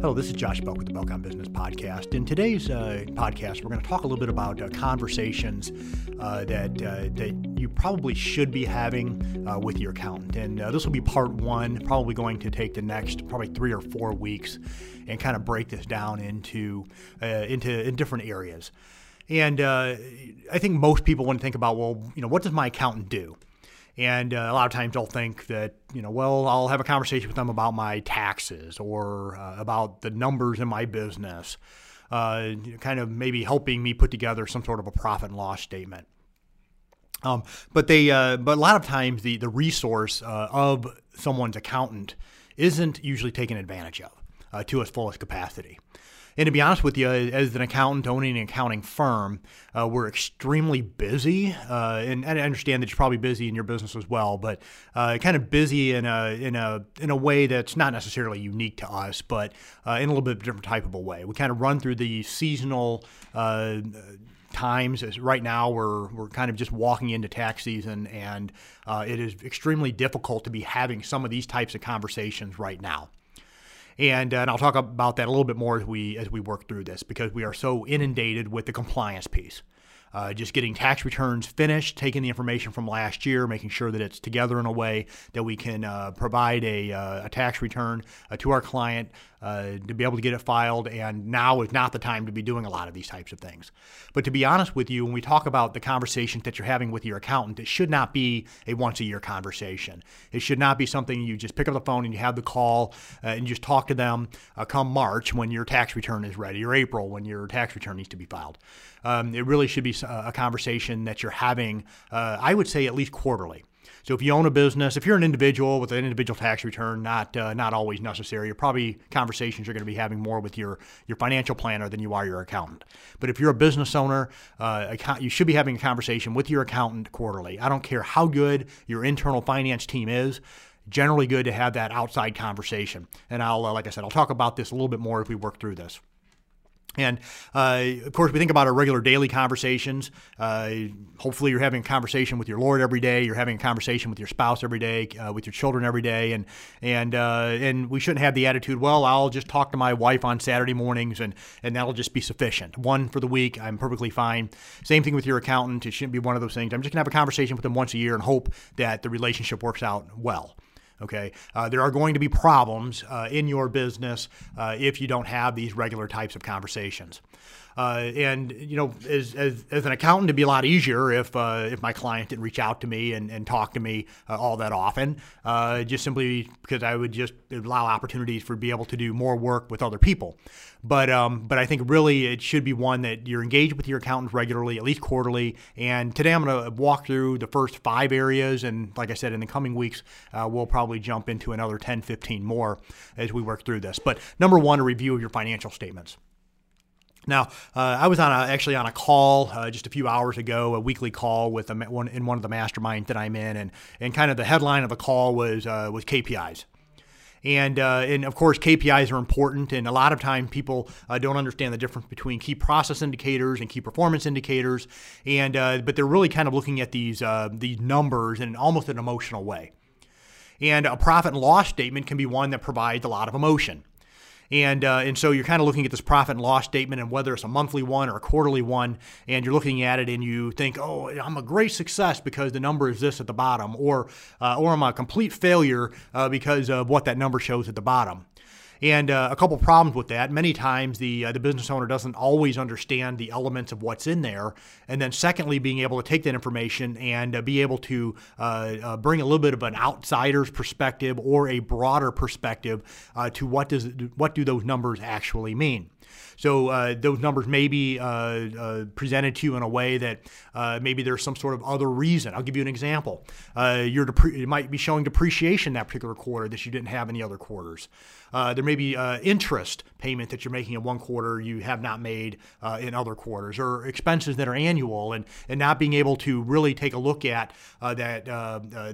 Hello, this is Josh Belk with the Belk on Business Podcast. In today's uh, podcast, we're going to talk a little bit about uh, conversations uh, that uh, that you probably should be having uh, with your accountant. And uh, this will be part one, probably going to take the next probably three or four weeks, and kind of break this down into into in different areas. And I think most people want to think about, well, you know, what does my accountant do? And uh, a lot of times they'll think that, you know, well, I'll have a conversation with them about my taxes or uh, about the numbers in my business, uh, kind of maybe helping me put together some sort of a profit and loss statement. Um, but they, uh, but a lot of times the the resource uh, of someone's accountant isn't usually taken advantage of uh, to its fullest capacity. And to be honest with you, as an accountant owning an accounting firm, uh, we're extremely busy. Uh, and, and, I understand that you're probably busy in your business as well, but uh, kind of busy in a in a in a way that's not necessarily unique to us, but uh, in a little bit different type of a way. We kind of run through the seasonal uh, times. Right now, we're we're kind of just walking into tax season, and uh, it is extremely difficult to be having some of these types of conversations right now. And, uh, and I'll talk about that a little bit more as we as we work through this because we are so inundated with the compliance piece. Uh, just getting tax returns finished, taking the information from last year, making sure that it's together in a way that we can uh, provide a, uh, a, tax return uh, to our client uh, to be able to get it filed. And now is not the time to be doing a lot of these types of things. But to be honest with you, when we talk about the conversations that you're having with your accountant, it should not be a once a year conversation. It should not be something you just pick up the phone and you have the call and you just talk to them come March when your tax return is ready or April when your tax return needs to be filed. Um, it really should be a conversation that you're having, uh, I would say at least quarterly. So if you own a business, if you're an individual with an individual tax return, not uh, not always necessary. You're probably conversations you're going to be having more with your your financial planner than you are your accountant. But if you're a business owner, uh, you should be having a conversation with your accountant quarterly. I don't care how good your internal finance team is generally good to have that outside conversation. And I'll, uh, like I said, I'll talk about this a little bit more as we work through this. And uh, of course, we think about our regular daily conversations. Uh, hopefully, you're having a conversation with your Lord every day. You're having a conversation with your spouse every day, uh, with your children every day, and and uh, and we shouldn't have the attitude, well, I'll just talk to my wife on Saturday mornings, and and that'll just be sufficient. One for the week, I'm perfectly fine. Same thing with your accountant. It shouldn't be one of those things. I'm just gonna have a conversation with them once a year and hope that the relationship works out well. Okay, uh, there are going to be problems uh, in your business uh, if you don't have these regular types of conversations. Uh, and you know, as, as, as, an accountant, it'd be a lot easier if uh, if my client didn't reach out to me and, and talk to me uh, all that often, uh, just simply because I would just allow opportunities for be able to do more work with other people. But um, but I think really it should be one that you're engaged with your accountant regularly, at least quarterly. And today I'm going to walk through the first five areas, and like I said, in the coming weeks uh, we'll probably jump into another 10, 15 more as we work through this. But number one, a review of your financial statements. Now, uh, I was on a, actually on a call uh, just a few hours ago, a weekly call with a, one in one of the masterminds that I'm in, and and kind of the headline of the call was uh, was KPIs. And, uh, and of course, KPIs are important, and a lot of time people uh, don't understand the difference between key process indicators and key performance indicators. And uh, but they're really kind of looking at these these numbers in almost an emotional way. And a profit and loss statement can be one that provides a lot of emotion. And, uh, and so you're kind of looking at this profit and loss statement and whether it's a monthly one or a quarterly one, and you're looking at it and you think, oh, I'm a great success because the number is this at the bottom, or, uh, or I'm a complete failure uh, because of what that number shows at the bottom. And uh, a couple problems with that. Many times the uh, the business owner doesn't always understand the elements of what's in there. And then secondly, being able to take that information and uh, be able to uh, uh, bring a little bit of an outsider's perspective or a broader perspective uh, to what does what do those numbers actually mean. So uh, those numbers may be uh, uh, presented to you in a way that uh, maybe there's some sort of other reason. I'll give you an example. Uh, you're depre- it might be showing depreciation that particular quarter that you didn't have in the other quarters. There may be interest payment that you're making in one quarter you have not made in other quarters, or expenses that are annual, and and not being able to really take a look at that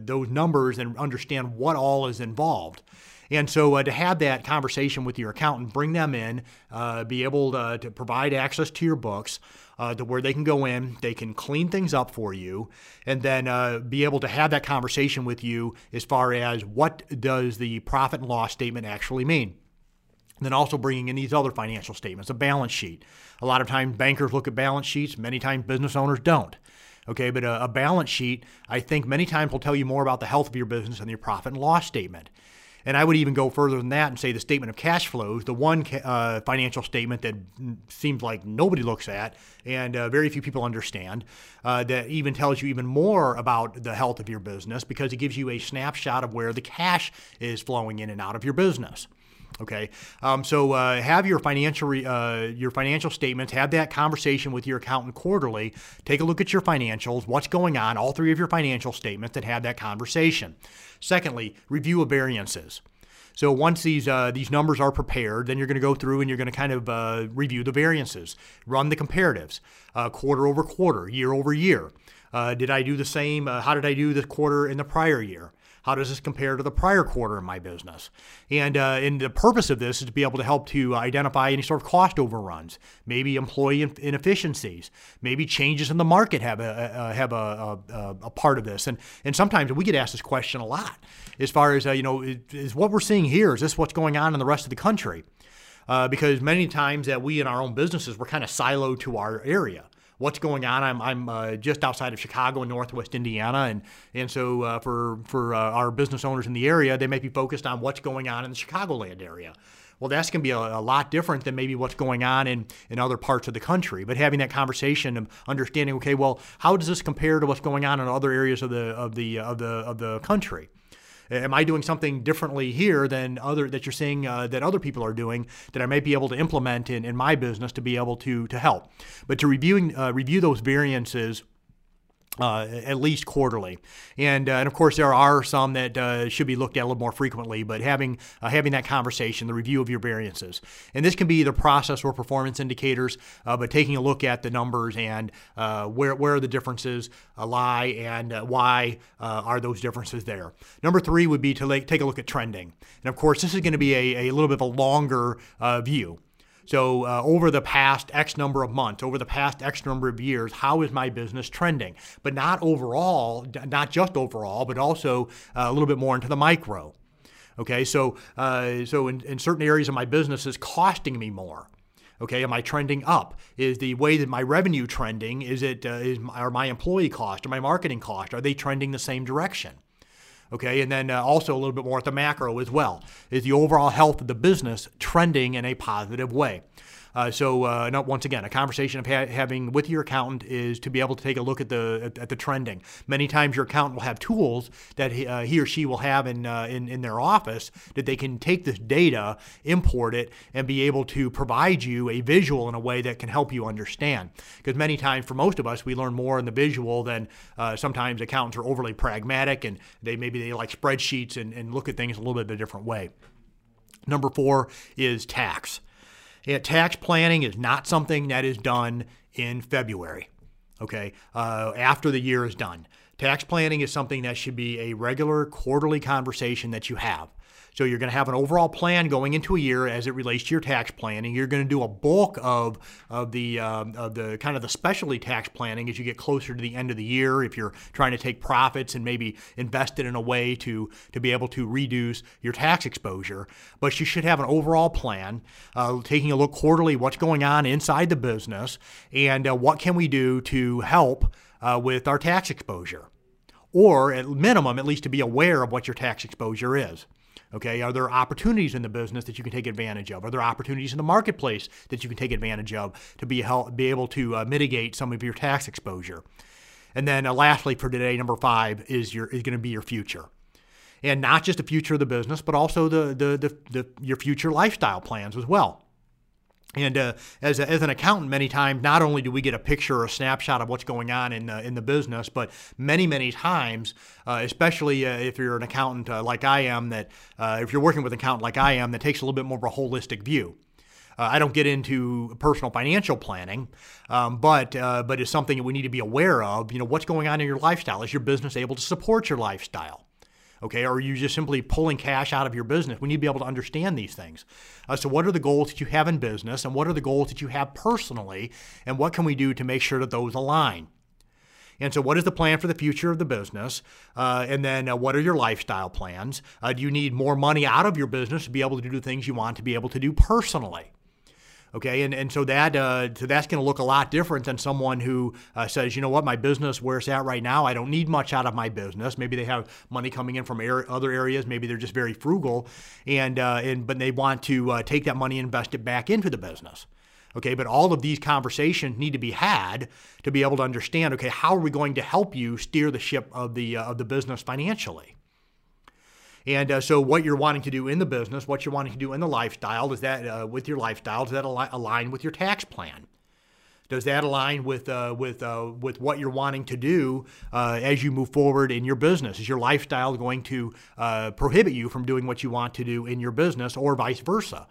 those numbers and understand what all is involved. And so uh, to have that conversation with your accountant, bring them in, uh, be able to, to, provide access to your books. Uh, to where they can go in, they can clean things up for you, and then uh, be able to have that conversation with you as far as what does the profit and loss statement actually mean. And then also bringing in these other financial statements, a balance sheet. A lot of times bankers look at balance sheets, many times business owners don't. Okay, but a, a balance sheet, I think many times will tell you more about the health of your business than your profit and loss statement. And I would even go further than that and say the statement of cash flows, the one uh, financial statement that seems like nobody looks at and uh, very few people understand, uh, that even tells you even more about the health of your business because it gives you a snapshot of where the cash is flowing in and out of your business. Okay, um, so uh, have your financial re, uh, your financial statements. Have that conversation with your accountant quarterly. Take a look at your financials. What's going on? All three of your financial statements, and have that conversation. Secondly, review of variances. So once these uh, these numbers are prepared, then you're going to go through and you're going to kind of uh, review the variances, run the comparatives, uh, quarter over quarter, year over year. Uh, did I do the same? Uh, how did I do this quarter in the prior year? How does this compare to the prior quarter in my business? And, uh, and the purpose of this is to be able to help to identify any sort of cost overruns, maybe employee inefficiencies, maybe changes in the market have a, a have a, a, a, part of this. And, and sometimes we get asked this question a lot as far as, uh, you know, is what we're seeing here, is this what's going on in the rest of the country? Uh, because many times that we in our own businesses, we're kind of siloed to our area what's going on. I'm, I'm uh, just outside of Chicago in Northwest Indiana, and and so uh, for for uh, our business owners in the area, they may be focused on what's going on in the Chicagoland area. Well, that's going to be a, a, lot different than maybe what's going on in, in other parts of the country. But having that conversation and understanding, okay, well, how does this compare to what's going on in other areas of the of the of the of the country? Am I doing something differently here than other that you're seeing uh, that other people are doing that I might be able to implement in, in my business to be able to to help? But to reviewing uh, review those variances uh, at least quarterly. And, uh, and of course, there are some that uh, should be looked at a little more frequently, but having, uh, having that conversation, the review of your variances. And this can be either process or performance indicators, uh, but taking a look at the numbers and uh, where, where the differences lie and why are those differences there. Number three would be to like, take a look at trending. And of course, this is going to be a, a little bit of a longer view. So, uh, over the past X number of months, over the past X number of years, how is my business trending? But not overall, not just overall, but also uh, a little bit more into the micro. Okay, so uh, so in, in certain areas of my business is costing me more. Okay, am I trending up? Is the way that my revenue trending? Is it uh, is are my employee cost or my marketing cost? Are they trending the same direction? Okay, and then uh, also a little bit more at the macro as well. Is the overall health of the business trending in a positive way? Uh, so, uh, no, once again, a conversation of ha- having with your accountant is to be able to take a look at the at, at the trending. Many times, your accountant will have tools that he, uh, he or she will have in, uh, in in their office that they can take this data, import it, and be able to provide you a visual in a way that can help you understand. Because many times, for most of us, we learn more in the visual than uh, sometimes accountants are overly pragmatic and they maybe they like spreadsheets and, and look at things a little bit of a different way. Number four is tax. And tax planning is not something that is done in February, okay, uh, after the year is done. Tax planning is something that should be a regular quarterly conversation that you have. So you're going to have an overall plan going into a year as it relates to your tax planning. You're going to do a bulk of of the um, of the kind of the specialty tax planning as you get closer to the end of the year. If you're trying to take profits and maybe invest it in a way to to be able to reduce your tax exposure, but you should have an overall plan, uh, taking a look quarterly what's going on inside the business and uh, what can we do to help uh, with our tax exposure or at minimum, at least to be aware of what your tax exposure is. Okay, are there opportunities in the business that you can take advantage of? Are there opportunities in the marketplace that you can take advantage of to be help, be able to uh, mitigate some of your tax exposure? And then, uh, lastly, for today, number five is your is going to be your future, and not just the future of the business, but also the the, the, the your future lifestyle plans as well. And uh, as, a, as an accountant, many times not only do we get a picture or a snapshot of what's going on in the, in the business, but many, many times, uh, especially uh, if you're an accountant uh, like I am, that uh, if you're working with an accountant like I am, that takes a little bit more of a holistic view. Uh, I don't get into personal financial planning, um, but but it's something that we need to be aware of. You know, what's going on in your lifestyle? Is your business able to support your lifestyle? Okay? Or are you just simply pulling cash out of your business? We need to be able to understand these things. Uh, so, what are the goals that you have in business, and what are the goals that you have personally, and what can we do to make sure that those align? And so, what is the plan for the future of the business? Uh, and then, uh, what are your lifestyle plans? Uh, do you need more money out of your business to be able to do things you want to be able to do personally? Okay, and, and so that uh, so that's going to look a lot different than someone who uh, says, you know what, my business where it's at right now, I don't need much out of my business. Maybe they have money coming in from other areas. Maybe they're just very frugal, and uh, and but they want to uh, take that money and invest it back into the business. Okay, but all of these conversations need to be had to be able to understand. Okay, how are we going to help you steer the ship of the uh, of the business financially? And uh, so, what you're wanting to do in the business, what you're wanting to do in the lifestyle, does that uh, with your lifestyle, does that al- align with your tax plan? Does that align with uh, with uh, with what you're wanting to do uh, as you move forward in your business? Is your lifestyle going to uh, prohibit you from doing what you want to do in your business, or vice versa?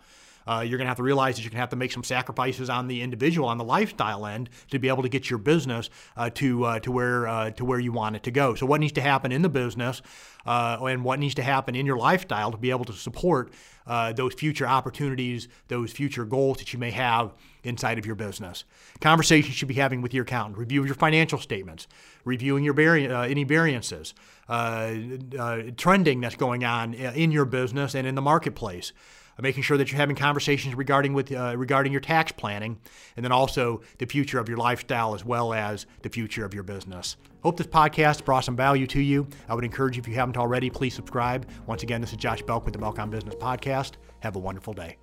Uh, you're going to have to realize that you're going to have to make some sacrifices on the individual, on the lifestyle end, to be able to get your business uh, to uh, to where uh, to where you want it to go. So, what needs to happen in the business, uh, and what needs to happen in your lifestyle to be able to support uh, those future opportunities, those future goals that you may have inside of your business. Conversations should be having with your accountant. Review your financial statements, reviewing your vari- any variances, trending that's going on in your business and in the marketplace making sure that you're having conversations regarding with uh, regarding your tax planning, and then also the future of your lifestyle as well as the future of your business. Hope this podcast brought some value to you. I would encourage you if you haven't already, please subscribe. Once again, this is Josh Belk with the Belk on Business Podcast. Have a wonderful day.